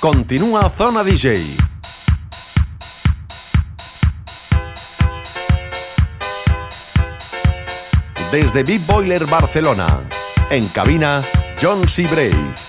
Continúa Zona DJ. Desde Big Boiler Barcelona. En cabina, John C. Brave.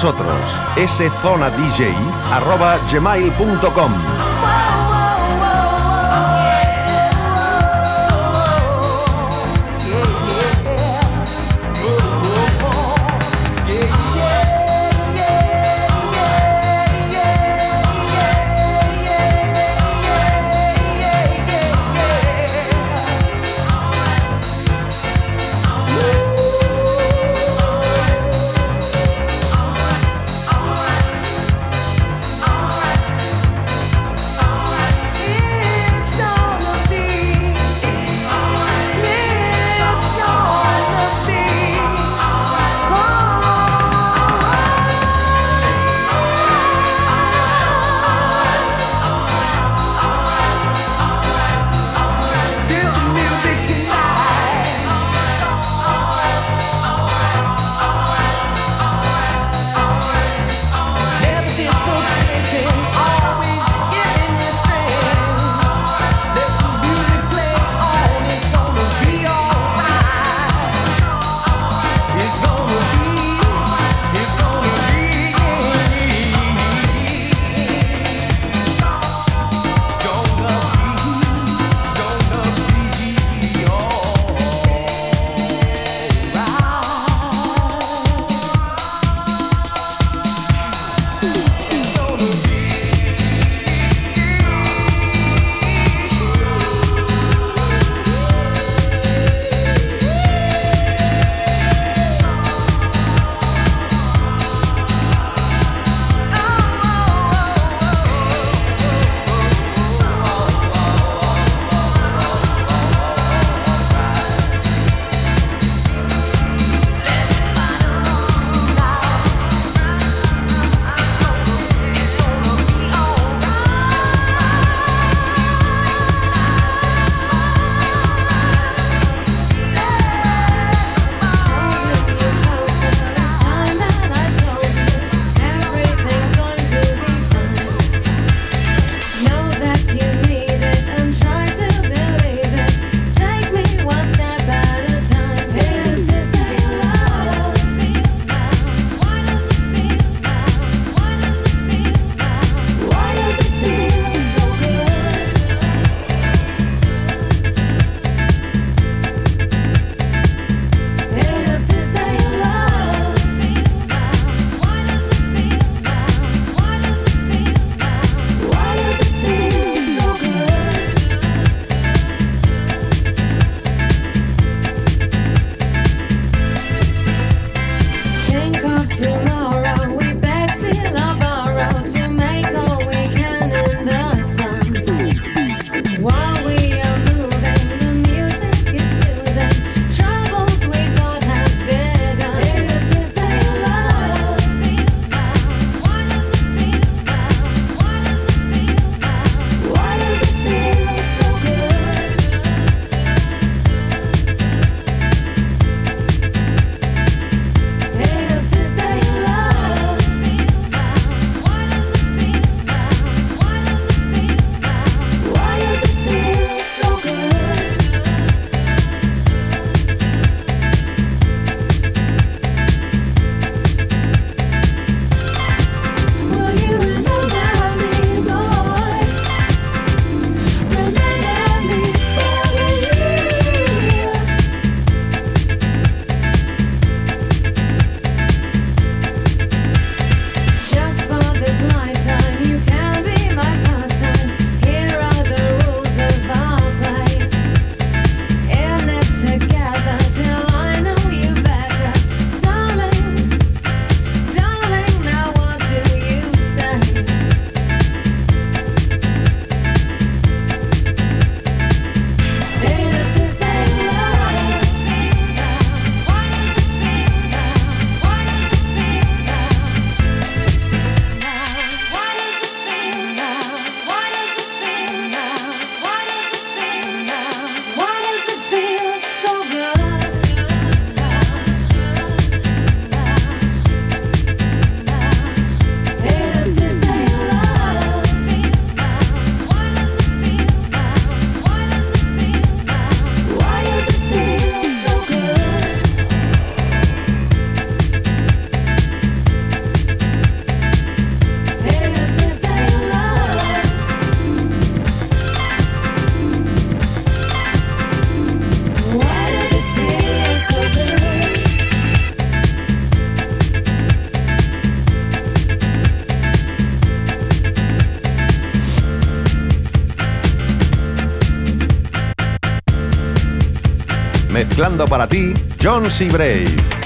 Nosotros. gmail.com Mezclando para ti, John C. Brave.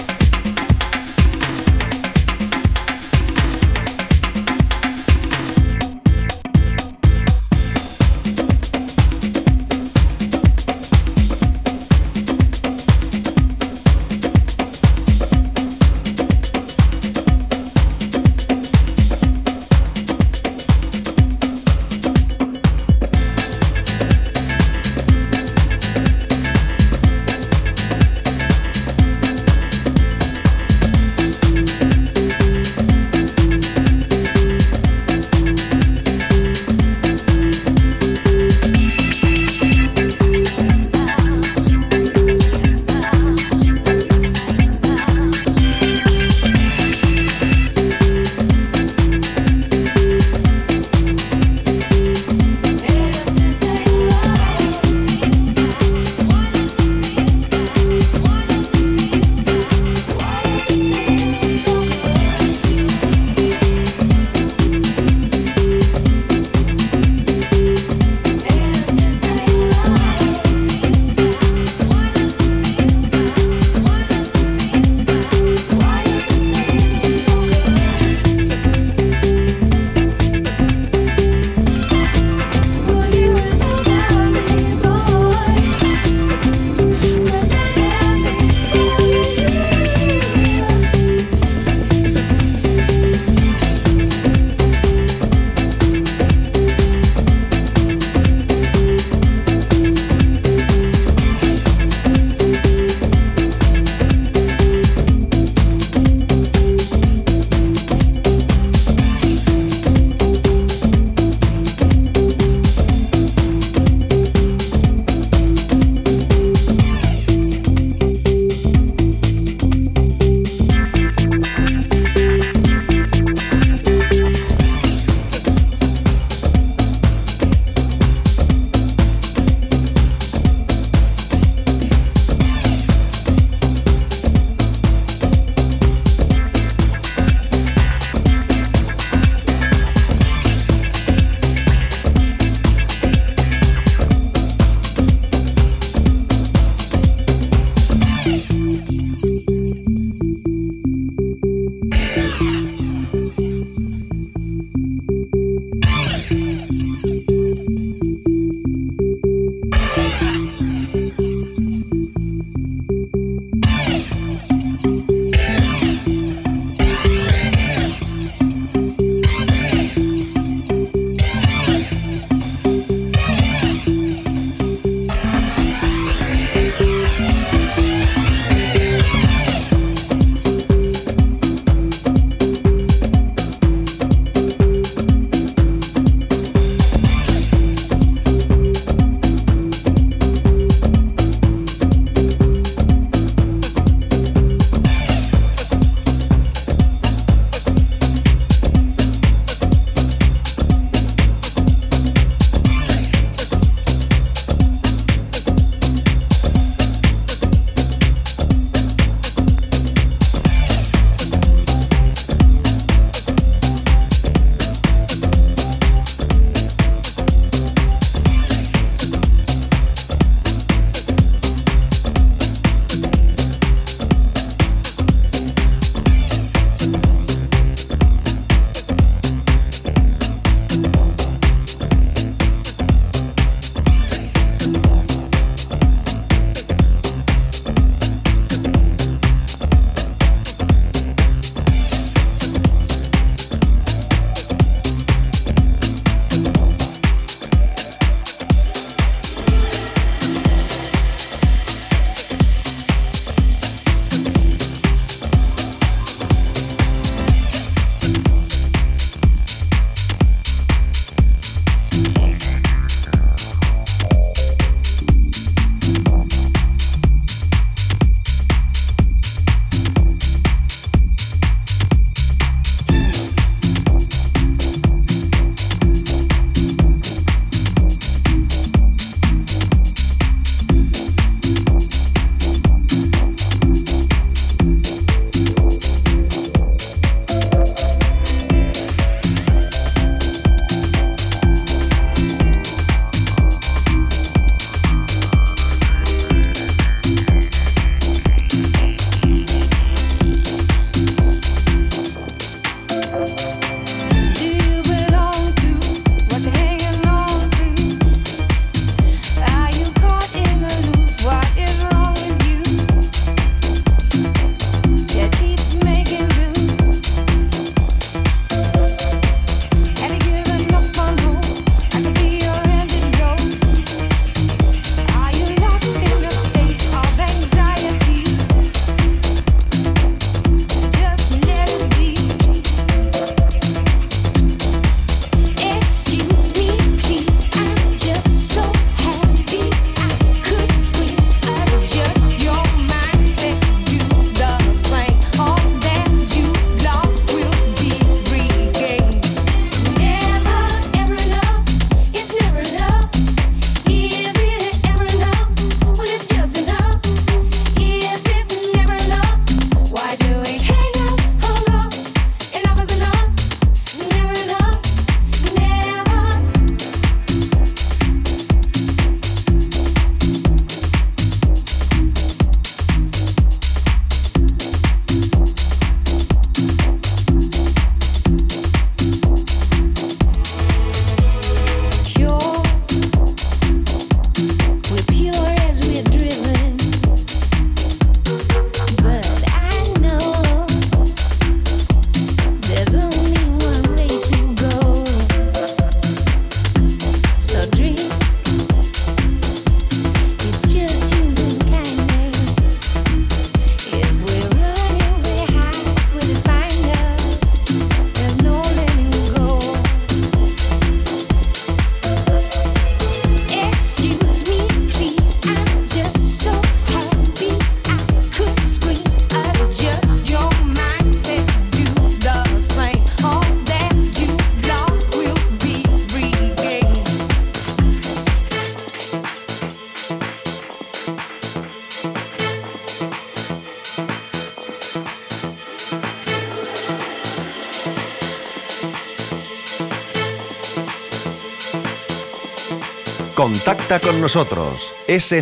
Nosotros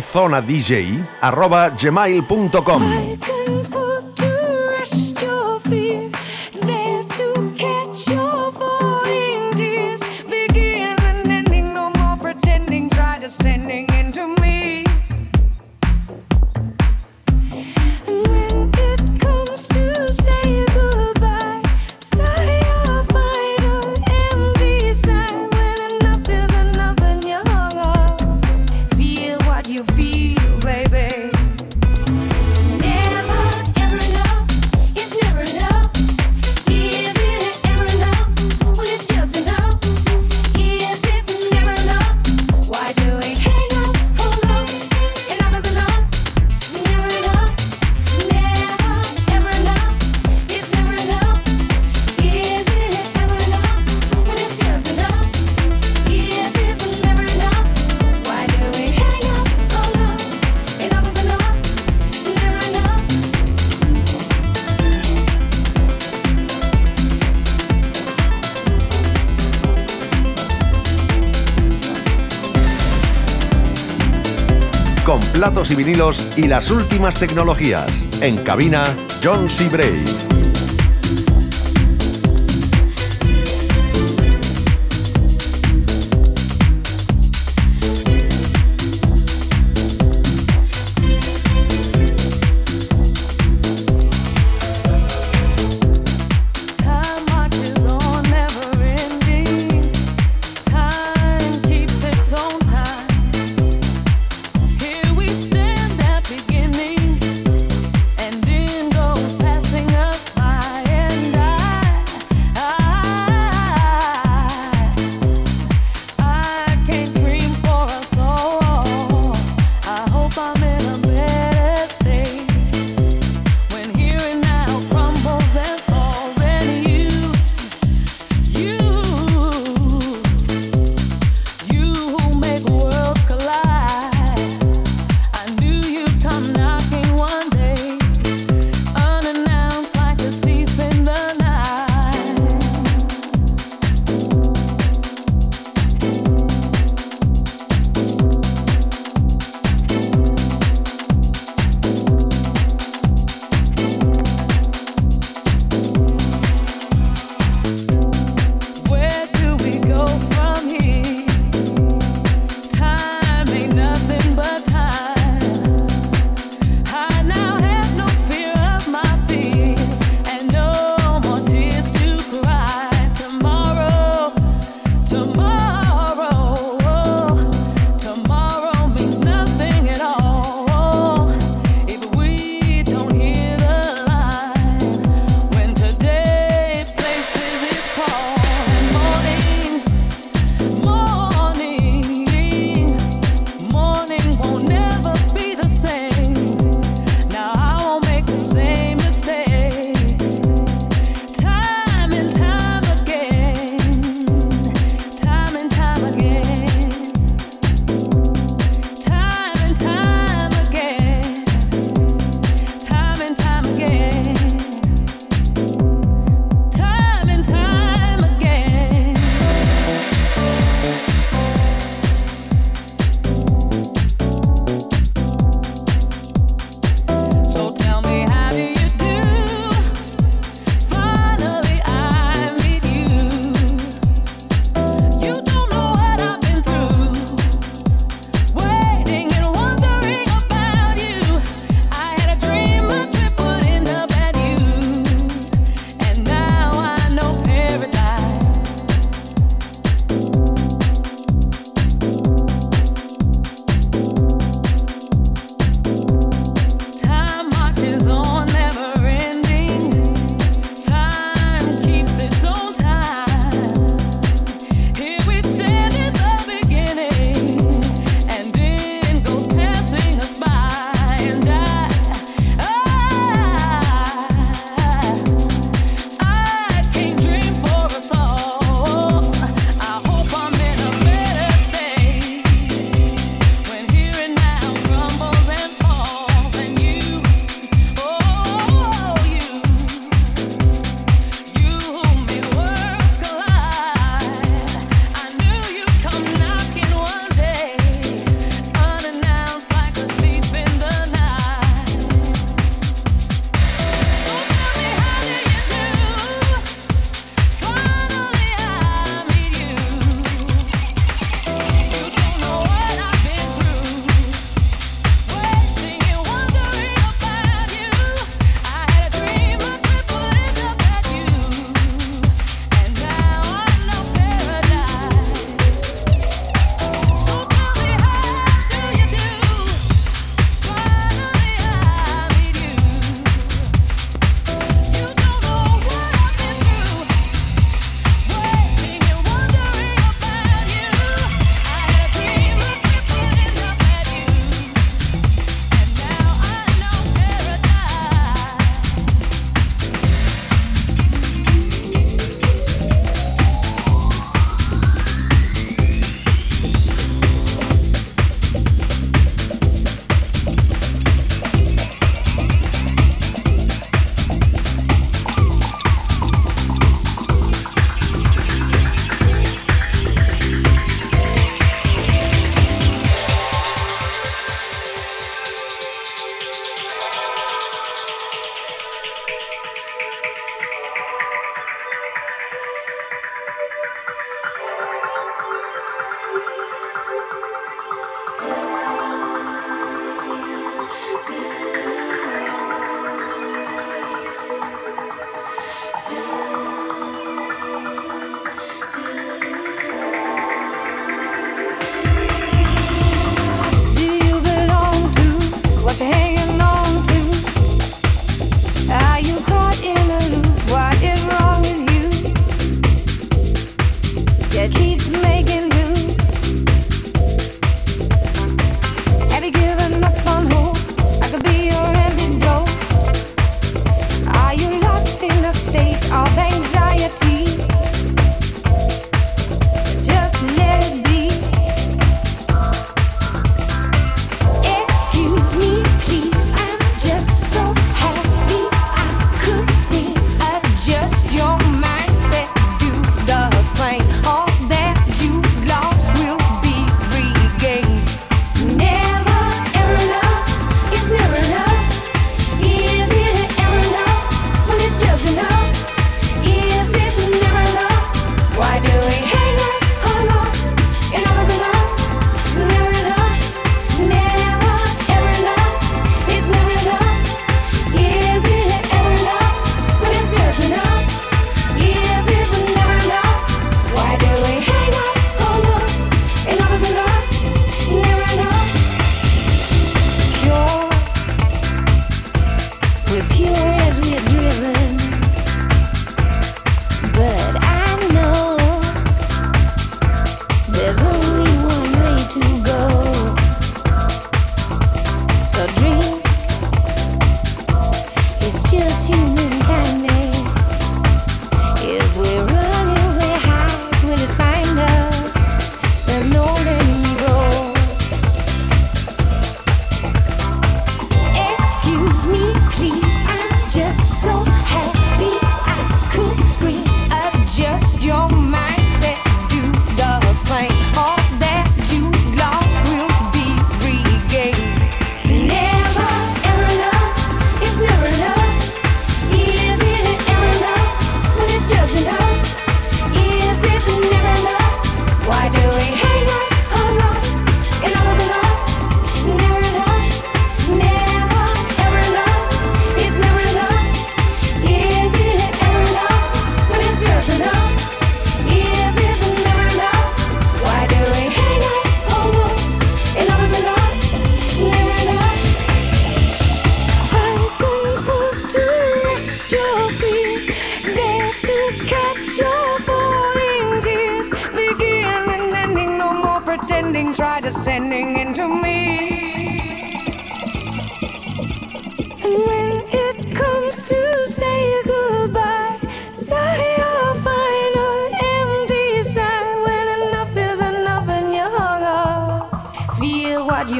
szonadj@gmail.com. y vinilos y las últimas tecnologías. En cabina, John C. landing,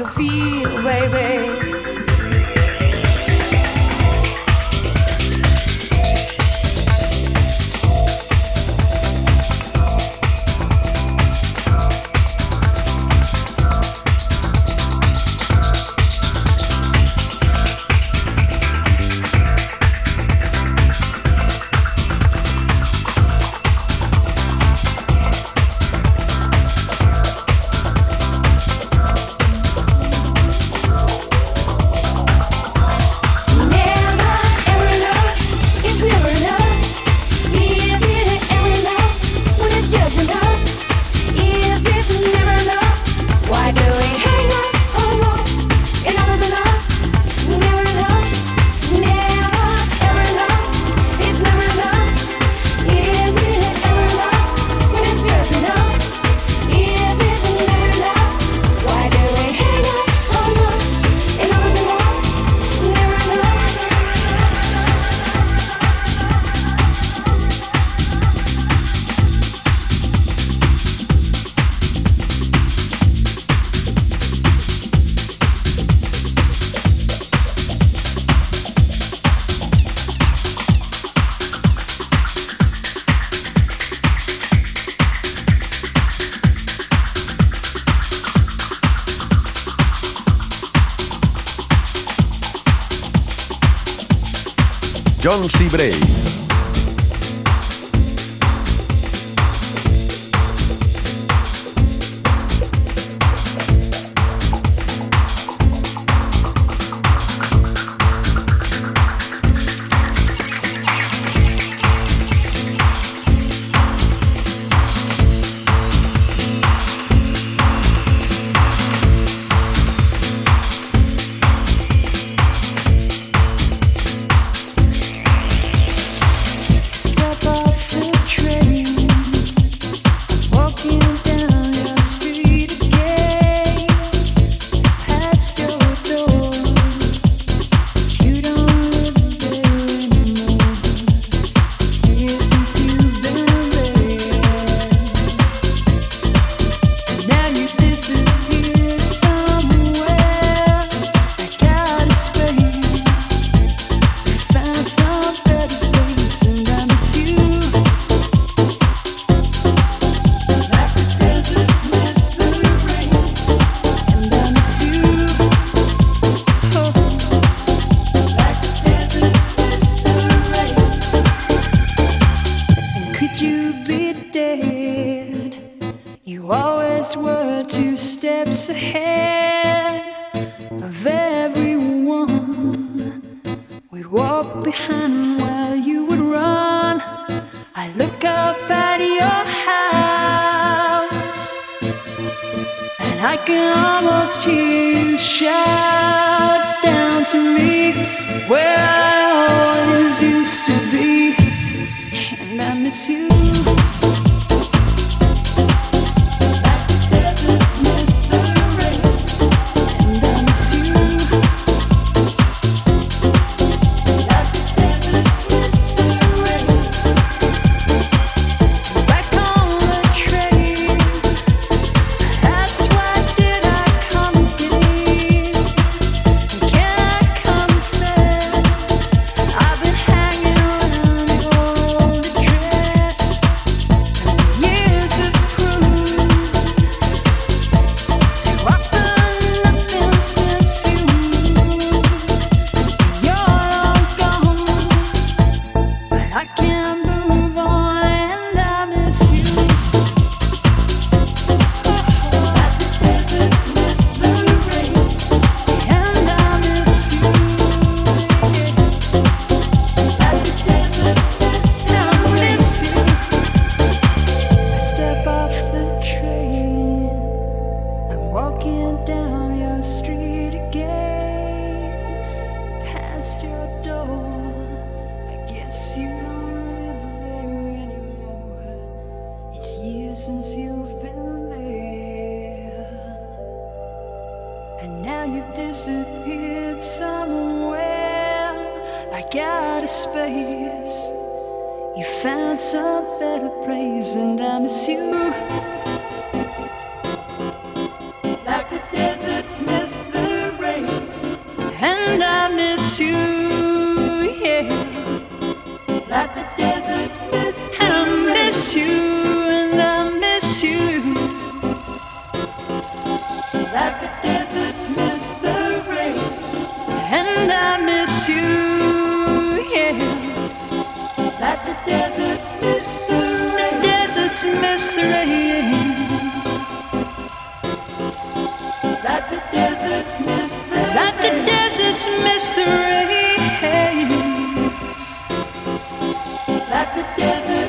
you feel, baby.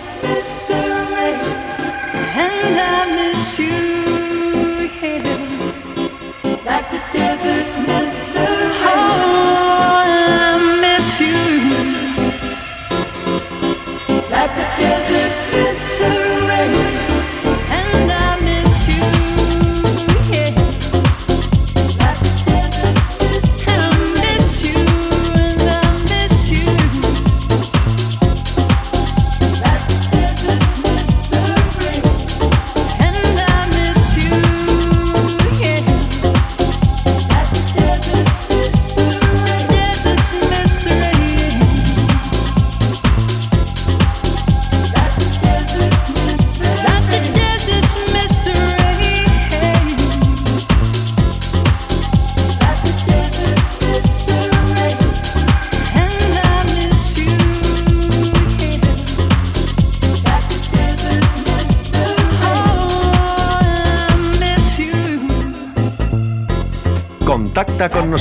Christmas story, and I miss you like the desert's the Oh, I miss you, like the desert's missed the rain.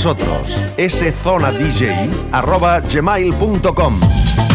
nosotros, szonadj.gmail.com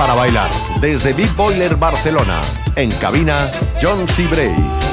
para bailar? Desde Big Boiler Barcelona. En cabina, John C. what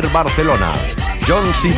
Barcelona, John C.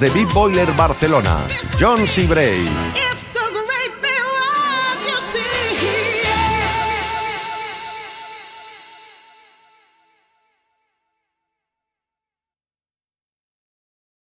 Desde Big Boiler Barcelona, John C. Bray.